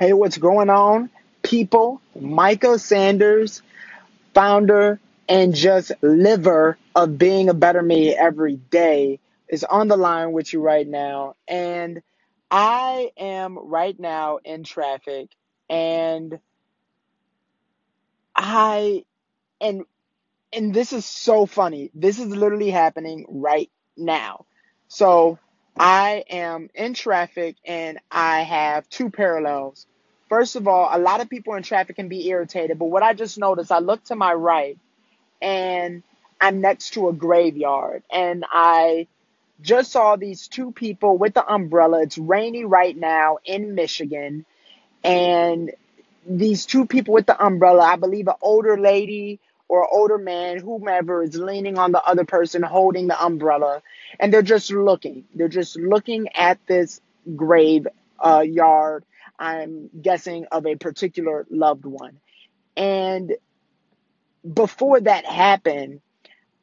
Hey, what's going on, people? Michael Sanders, founder and just liver of being a better me every day, is on the line with you right now. And I am right now in traffic, and I and and this is so funny. This is literally happening right now. So I am in traffic and I have two parallels. First of all, a lot of people in traffic can be irritated, but what I just noticed, I look to my right and I'm next to a graveyard and I just saw these two people with the umbrella. It's rainy right now in Michigan and these two people with the umbrella, I believe an older lady or older man, whomever is leaning on the other person holding the umbrella, and they're just looking. They're just looking at this grave uh, yard. I'm guessing of a particular loved one. And before that happened,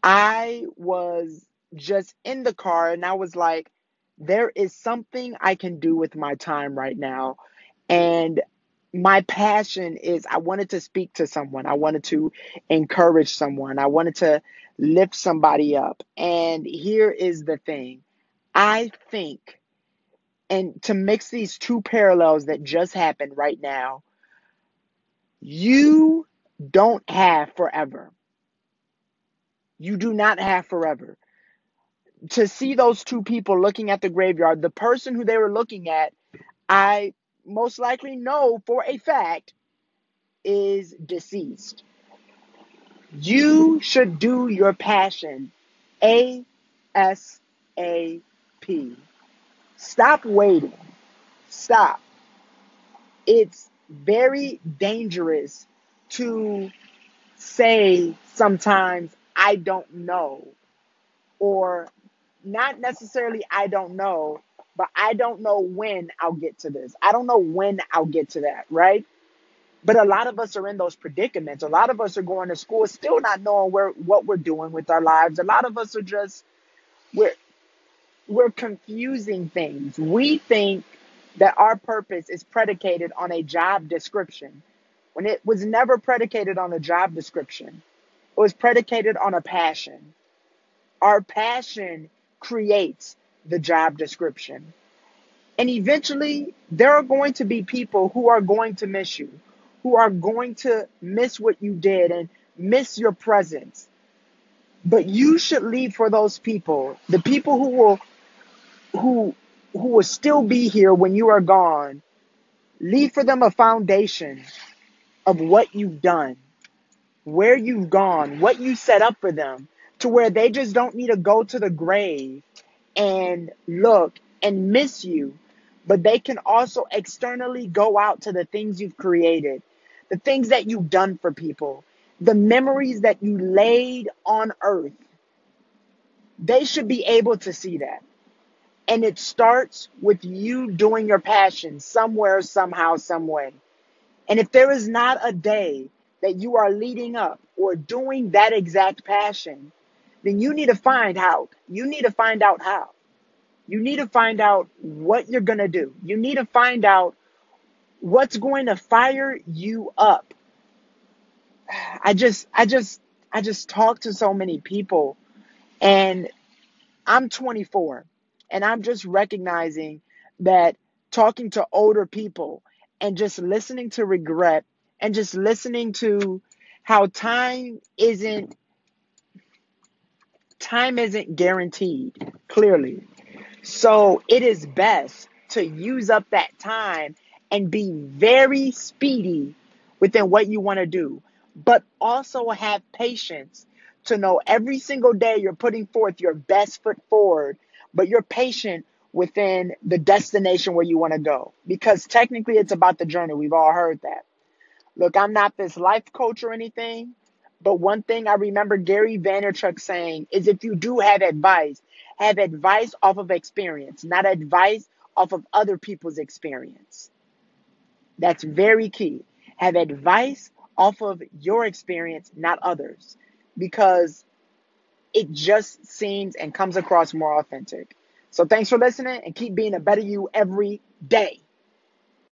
I was just in the car and I was like, there is something I can do with my time right now. And my passion is I wanted to speak to someone. I wanted to encourage someone. I wanted to lift somebody up. And here is the thing I think, and to mix these two parallels that just happened right now, you don't have forever. You do not have forever. To see those two people looking at the graveyard, the person who they were looking at, I most likely know for a fact is deceased. You should do your passion ASAP. Stop waiting. Stop. It's very dangerous to say sometimes, I don't know, or not necessarily, I don't know, but I don't know when I'll get to this. I don't know when I'll get to that, right? But a lot of us are in those predicaments. A lot of us are going to school still not knowing where what we're doing with our lives. A lot of us are just we're we're confusing things. We think that our purpose is predicated on a job description when it was never predicated on a job description. It was predicated on a passion. Our passion creates the job description. And eventually, there are going to be people who are going to miss you, who are going to miss what you did and miss your presence. But you should leave for those people, the people who will who who will still be here when you are gone. Leave for them a foundation of what you've done, where you've gone, what you set up for them, to where they just don't need to go to the grave and look and miss you, but they can also externally go out to the things you've created, the things that you've done for people, the memories that you laid on earth. They should be able to see that. And it starts with you doing your passion somewhere, somehow, some way. And if there is not a day that you are leading up or doing that exact passion, then you need to find out. You need to find out how. You need to find out what you're going to do. You need to find out what's going to fire you up. I just I just I just talk to so many people and I'm 24 and I'm just recognizing that talking to older people and just listening to regret and just listening to how time isn't time isn't guaranteed clearly. So it is best to use up that time and be very speedy within what you want to do, but also have patience to know every single day you're putting forth your best foot forward, but you're patient within the destination where you want to go. Because technically it's about the journey. We've all heard that. Look, I'm not this life coach or anything, but one thing I remember Gary Vaynerchuk saying is if you do have advice, have advice off of experience, not advice off of other people's experience. That's very key. Have advice off of your experience, not others, because it just seems and comes across more authentic. So thanks for listening and keep being a better you every day.